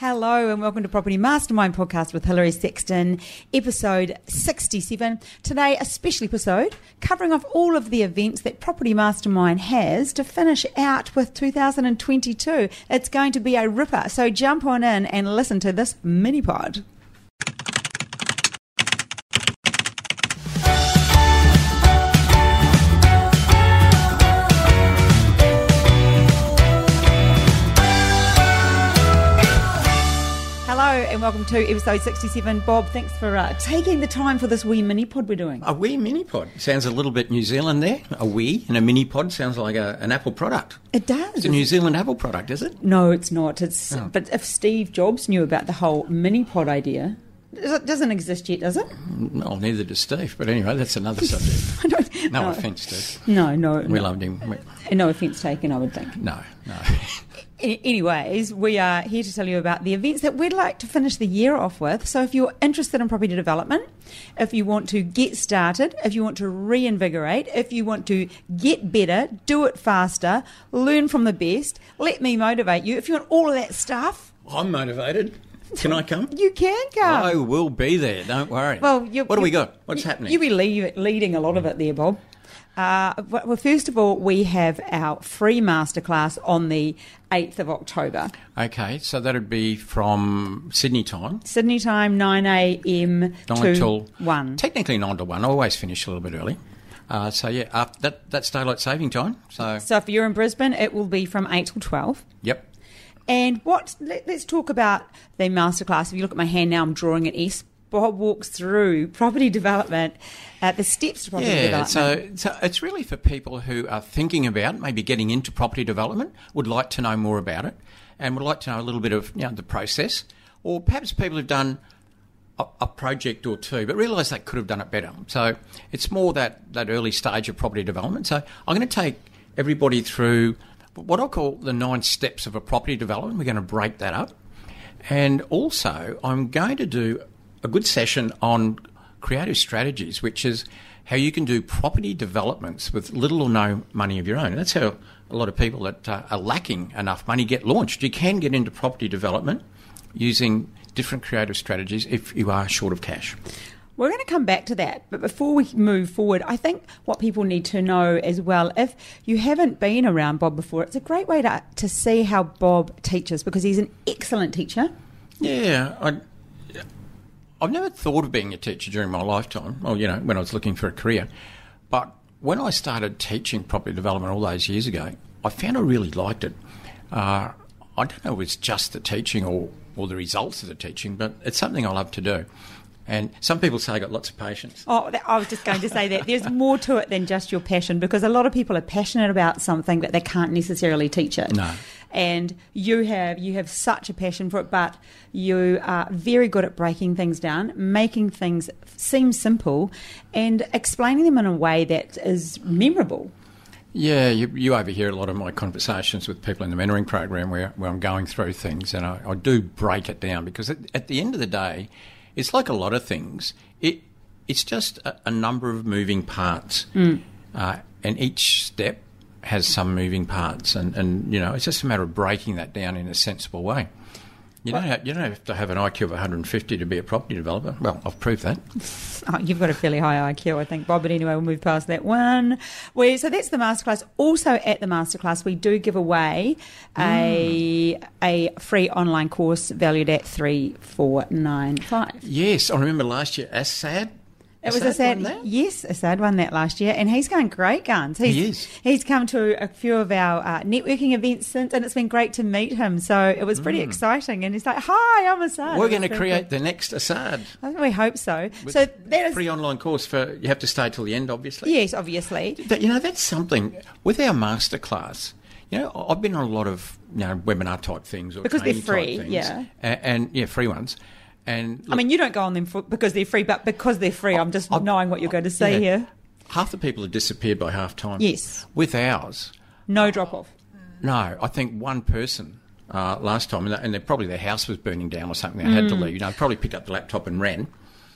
Hello and welcome to Property Mastermind podcast with Hilary Sexton, episode 67. Today, a special episode covering off all of the events that Property Mastermind has to finish out with 2022. It's going to be a ripper, so jump on in and listen to this mini pod. Welcome to episode 67. Bob, thanks for uh, taking the time for this wee mini pod we're doing. A wee mini pod sounds a little bit New Zealand there. A wee and a mini pod sounds like a, an Apple product. It does. It's a New Zealand Apple product, is it? No, it's not. It's Oh. but if Steve Jobs knew about the whole mini pod idea, it doesn't exist yet, does it? No, neither does Steve. But anyway, that's another subject. I don't, No, offence, Steve. No, no, We no, loved him. We- no offence taken. I would think. No, no. A- Anyways, we are here to tell you about the events that we'd like to finish the year off with. So, if you're interested in property development, if you want to get started, if you want to reinvigorate, if you want to get better, do it faster, learn from the best, let me motivate you. If you want all of that stuff, I'm motivated. Can I come? you can come. I will be there. Don't worry. Well, you, what do we got? What's you- happening? You'll be lead, leading a lot of it there, Bob. Uh, well, first of all, we have our free masterclass on the 8th of October. okay, so that'd be from Sydney time. Sydney time, 9am Nine to till 1. Technically nine to one. I always finish a little bit early. Uh, so yeah, uh, that that's daylight saving time. So So if you're in Brisbane, it will be from 8 till 12. yep. And what? Let, us talk about the masterclass. If you look at my hand now, I'm drawing an S. Bob walks through property development, uh, the steps to property Yeah, development. so, so it's really for people who are thinking about maybe getting into property development, would like to know more about it, and would like to know a little bit of you know, the process, or perhaps people who've done a, a project or two, but realise they could have done it better. So it's more that, that early stage of property development. So I'm going to take everybody through what I call the nine steps of a property development. We're going to break that up. And also, I'm going to do a good session on creative strategies, which is how you can do property developments with little or no money of your own. And that's how a lot of people that uh, are lacking enough money get launched. You can get into property development using different creative strategies if you are short of cash. We're going to come back to that, but before we move forward, I think what people need to know as well, if you haven't been around Bob before, it's a great way to, to see how Bob teaches because he's an excellent teacher. Yeah, I, I've never thought of being a teacher during my lifetime. Well, you know, when I was looking for a career. But when I started teaching property development all those years ago, I found I really liked it. Uh, I don't know if it's just the teaching or, or the results of the teaching, but it's something I love to do. And some people say I got lots of patience. Oh, I was just going to say that there's more to it than just your passion because a lot of people are passionate about something but they can't necessarily teach it. No. And you have you have such a passion for it, but you are very good at breaking things down, making things seem simple, and explaining them in a way that is memorable. Yeah, you, you overhear a lot of my conversations with people in the mentoring program where, where I'm going through things, and I, I do break it down because at, at the end of the day, it's like a lot of things. It it's just a, a number of moving parts, uh, and each step has some moving parts, and, and you know it's just a matter of breaking that down in a sensible way. You don't, have, you don't have to have an IQ of 150 to be a property developer. Well, I've proved that. Oh, you've got a fairly high IQ, I think, Bob. But anyway, we'll move past that one. We, so that's the masterclass. Also at the masterclass, we do give away a hmm. a free online course valued at three four nine five. Yes, I remember last year, Assad. It was Assad, that? yes, Assad won that last year, and he's going great guns. He's, He is. He's come to a few of our uh, networking events since, and it's been great to meet him. So it was pretty exciting, and he's like, "Hi, I'm Assad." Mm. We're going to create the next Assad. I think we hope so. With So that is free online course for you have to stay till the end, obviously. yes, obviously. That, you know, that's something with our masterclass. You know, I've been on a lot of you know webinar type things or Because they're free, yeah. and, and yeah, free ones. And I mean, you don't go on them for, because they're free, but because they're free, I'm just I've- knowing what you're going to say yeah, here. half the people have disappeared by half time. Yes. with ours, No drop off. no, I think one person. Uh, last time, and, they- and they, probably their house was burning down or something. They had to Mm. leave. You know, probably picked up the laptop and ran.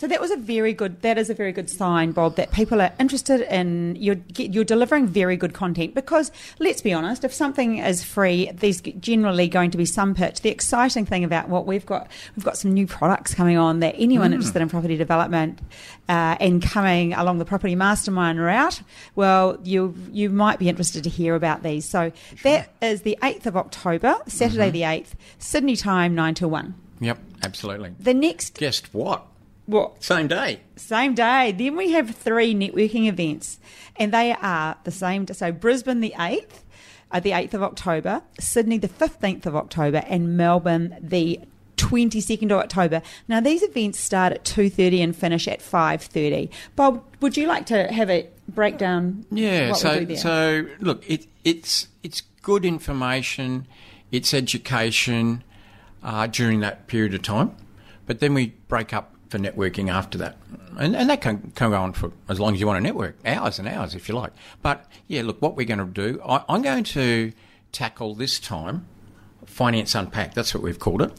So that was a very good. That is a very good sign, Bob, that people are interested in you're you're delivering very good content. Because let's be honest, if something is free, there's generally going to be some pitch. The exciting thing about what we've got, we've got some new products coming on that anyone mm. interested in property development uh, and coming along the property mastermind route, well, you you might be interested to hear about these. So sure. that is the eighth of October, Saturday mm-hmm. the eighth, Sydney time, nine to one. Yep, absolutely. The next. Guessed what? What? Same day. Same day. Then we have three networking events, and they are the same. So Brisbane the 8th, uh, the 8th of October, Sydney the 15th of October, and Melbourne the 22nd of October. Now these events start at 2:30 and finish at 5:30. Bob, would you like to have a breakdown? Yeah, so so look, it, it's it's good information, it's education uh, during that period of time, but then we break up for networking after that. And, and that can, can go on for as long as you want to network, hours and hours if you like. But yeah, look, what we're going to do, I, I'm going to tackle this time Finance Unpacked. That's what we've called it.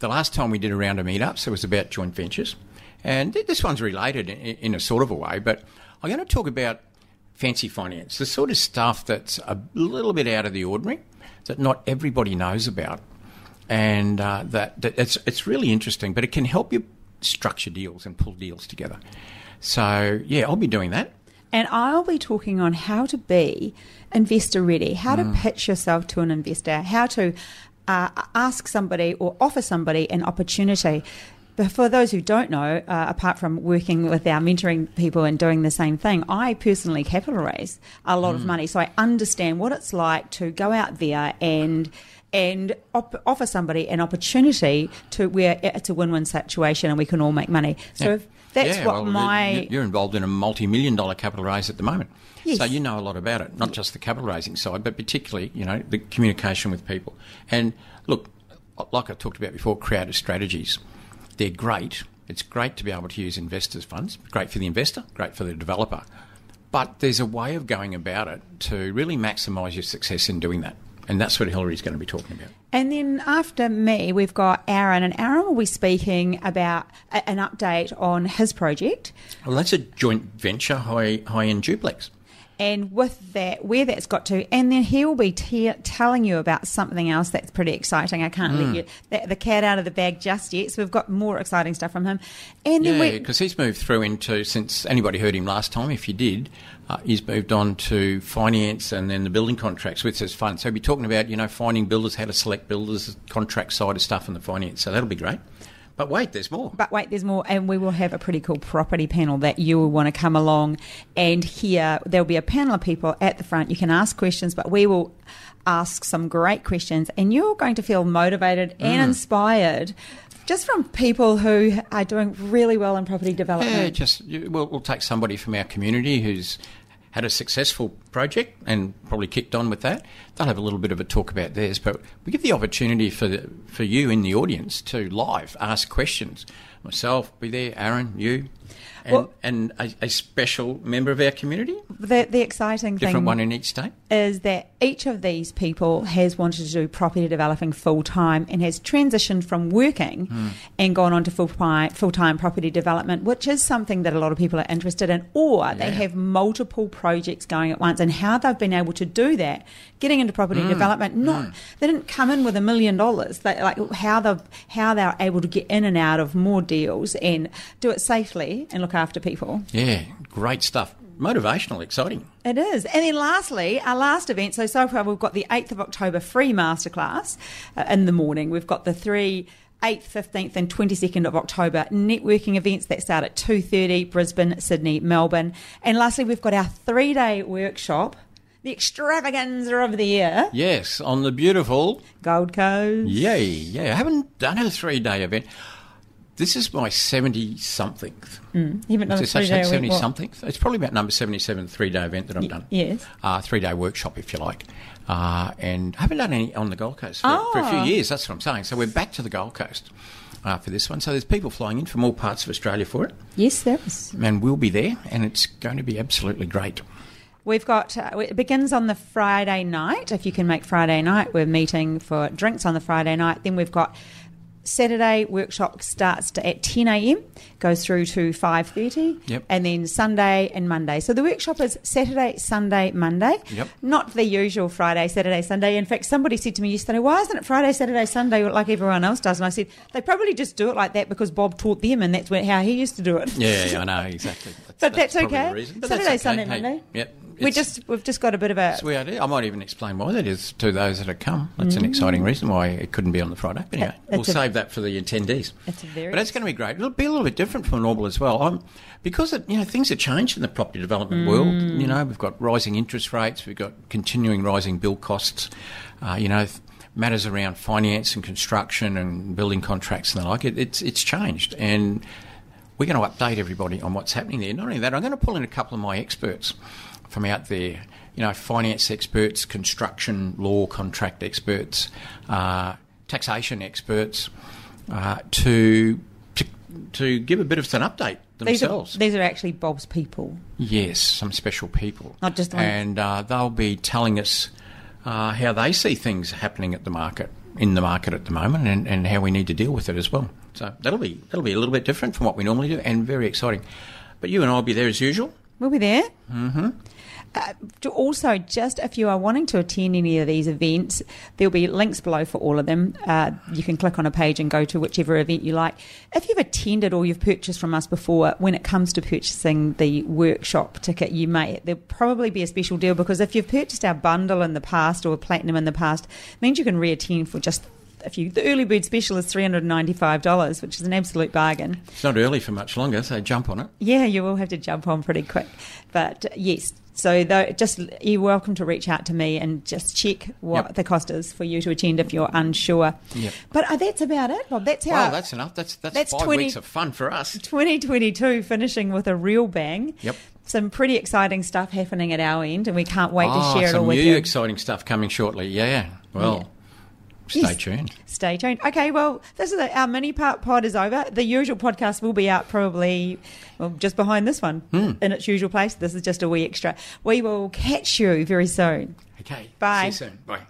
The last time we did a round of meetups, it was about joint ventures. And this one's related in, in a sort of a way, but I'm going to talk about fancy finance, the sort of stuff that's a little bit out of the ordinary, that not everybody knows about. And uh, that, that it's, it's really interesting, but it can help you structure deals and pull deals together. So, yeah, I'll be doing that. And I'll be talking on how to be investor ready, how mm. to pitch yourself to an investor, how to uh, ask somebody or offer somebody an opportunity. But for those who don't know, uh, apart from working with our mentoring people and doing the same thing, I personally capital raise a lot mm. of money. So I understand what it's like to go out there and and op- offer somebody an opportunity to where eh, it's a win-win situation and we can all make money. So yeah. that's yeah, what well, my you're involved in a multi-million dollar capital raise at the moment. Yes. So you know a lot about it, not just the capital raising side, but particularly you know the communication with people. And look, like I talked about before, creative strategies. They're great. It's great to be able to use investors' funds. Great for the investor. Great for the developer. But there's a way of going about it to really maximise your success in doing that. And that's what Hillary's going to be talking about. And then after me, we've got Aaron, and Aaron will be speaking about a, an update on his project. Well, that's a joint venture, high high end duplex and with that, where that's got to, and then he will be te- telling you about something else that's pretty exciting. I can't mm. let you the, the, cat out of the bag just yet, so we've got more exciting stuff from him. And yeah, because he's moved through into since anybody heard him last time, if you did, uh, he's moved on to finance and then the building contracts, which is fun. So he'll be talking about you know finding builders, how to select builders, contract side of stuff, and the finance. So that'll be great. But wait, there's more. But wait, there's more. And we will have a pretty cool property panel that you will want to come along and hear. There'll be a panel of people at the front. You can ask questions, but we will ask some great questions. And you're going to feel motivated and mm. inspired just from people who are doing really well in property development. Yeah, just we'll, we'll take somebody from our community who's had a successful project and probably kicked on with that. They'll have a little bit of a talk about theirs, but we give the opportunity for the, for you in the audience to live ask questions. Myself, be there, Aaron, you, and, well, and a, a, special member of our community. The, the exciting Different thing different one in each state is that each of these people has wanted to do property developing full time and has transitioned from working mm. and gone on to full time full time property development, which is something that a lot of people are interested in, or yeah. they have multiple projects going at once, and how they've been able to do that, getting into property mm. development. Not mm. they didn't come in with a million dollars. They like how they how they're able to get in and out of more deals and do it safely and look after people. Yeah, great stuff. Motivational, exciting. It is. And then lastly, our last event. So, so far we've got the 8th of October free masterclass uh, in the morning. We've got the three 8th, 15th and 22nd of October networking events that start at 2.30, Brisbane, Sydney, Melbourne. And lastly, we've got our three-day workshop, the extravaganza of the year. Yes, on the beautiful... Gold Coast. Yay, yeah. I haven't done a three-day event. This is my 70 something. Mm. You haven't done a three day 70 something. It's probably about number 77, three day event that I've done. Yes. Uh, three day workshop, if you like. Uh, and I haven't done any on the Gold Coast for, oh. for, a few ah. years. That's what I'm saying. So we're back to the Gold Coast. Uh, for this one. So there's people flying in from all parts of Australia for it. Yes, there is. And we'll be there, and it's going to be absolutely great. We've got, uh, it begins on the Friday night. If you can make Friday night, we're meeting for drinks on the Friday night. Then we've got Saturday workshop starts at 10 a.m., goes through to 5.30, Yep. and then Sunday and Monday. So the workshop is Saturday, Sunday, Monday, Yep. not the usual Friday, Saturday, Sunday. In fact, somebody said to me yesterday, why isn't it Friday, Saturday, Sunday like everyone else does? And I said, they probably just do it like that because Bob taught them and that's how he used to do it. Yeah, yeah, I know exactly. That's, But that's, probably okay. The reason. But Saturday, that's okay. Sunday, Hey, Monday. Yep. We just we've just got a bit of a weird. I might even explain why that is to those that have come. That's an exciting reason why it couldn't be on the Friday. But anyway, we'll a- save that for the attendees. It's a very But it's going to be great. It'll be a little bit different from normal as well. I'm, because it, you know things have changed in the property development world. You know, we've got rising interest rates, we've got continuing rising bill costs. Uh, you know, th- matters around finance and construction and building contracts and the like. It, it's it's changed, and we're going to update everybody on what's happening there. Not only that, I'm going to pull in a couple of my experts from out there. You know, finance experts, construction law contract experts, uh, taxation experts, uh, to, to to give a bit of an update these are, themselves. these are actually Bob's people. Yes, some special people. Not just the ones- And uh, they'll be telling us uh, how they see things happening at the market, in the market at the moment, and, and how we need to deal with it as well. So that'll be that'll be a little bit different from what we normally do, and very exciting. But you and I will be there as usual. We'll be there. Mm-hmm. Uh, to also, just if you are wanting to attend any of these events, there'll be links below for all of them. Uh, you can click on a page and go to whichever event you like. If you've attended or you've purchased from us before, when it comes to purchasing the workshop ticket, you may there'll probably be a special deal because if you've purchased our bundle in the past or platinum in the past, it means you can re-attend for just if you the early bird special is three hundred and ninety five dollars, which is an absolute bargain. It's not early for much longer, so jump on it. Yeah, you will have to jump on pretty quick. But yes, so though, just you're welcome to reach out to me and just check what Yep. the cost is for you to attend if you're unsure. Yep. But uh, that's about it, Bob. That's how Well, that's enough. That's that's, That's five 20 weeks of fun for us. 2022 finishing with a real bang. Yep. Some pretty exciting stuff happening at our end, and we can't wait oh, to share it all with you. Some new exciting stuff coming shortly. Yeah. Well, stay Yes. tuned. Stay tuned. Okay, well, this is our mini part pod is over. The usual podcast will be out probably well, just behind this one Hmm. in its usual place. This is just a wee extra. We will catch you very soon. Okay. Bye. See you soon. Bye.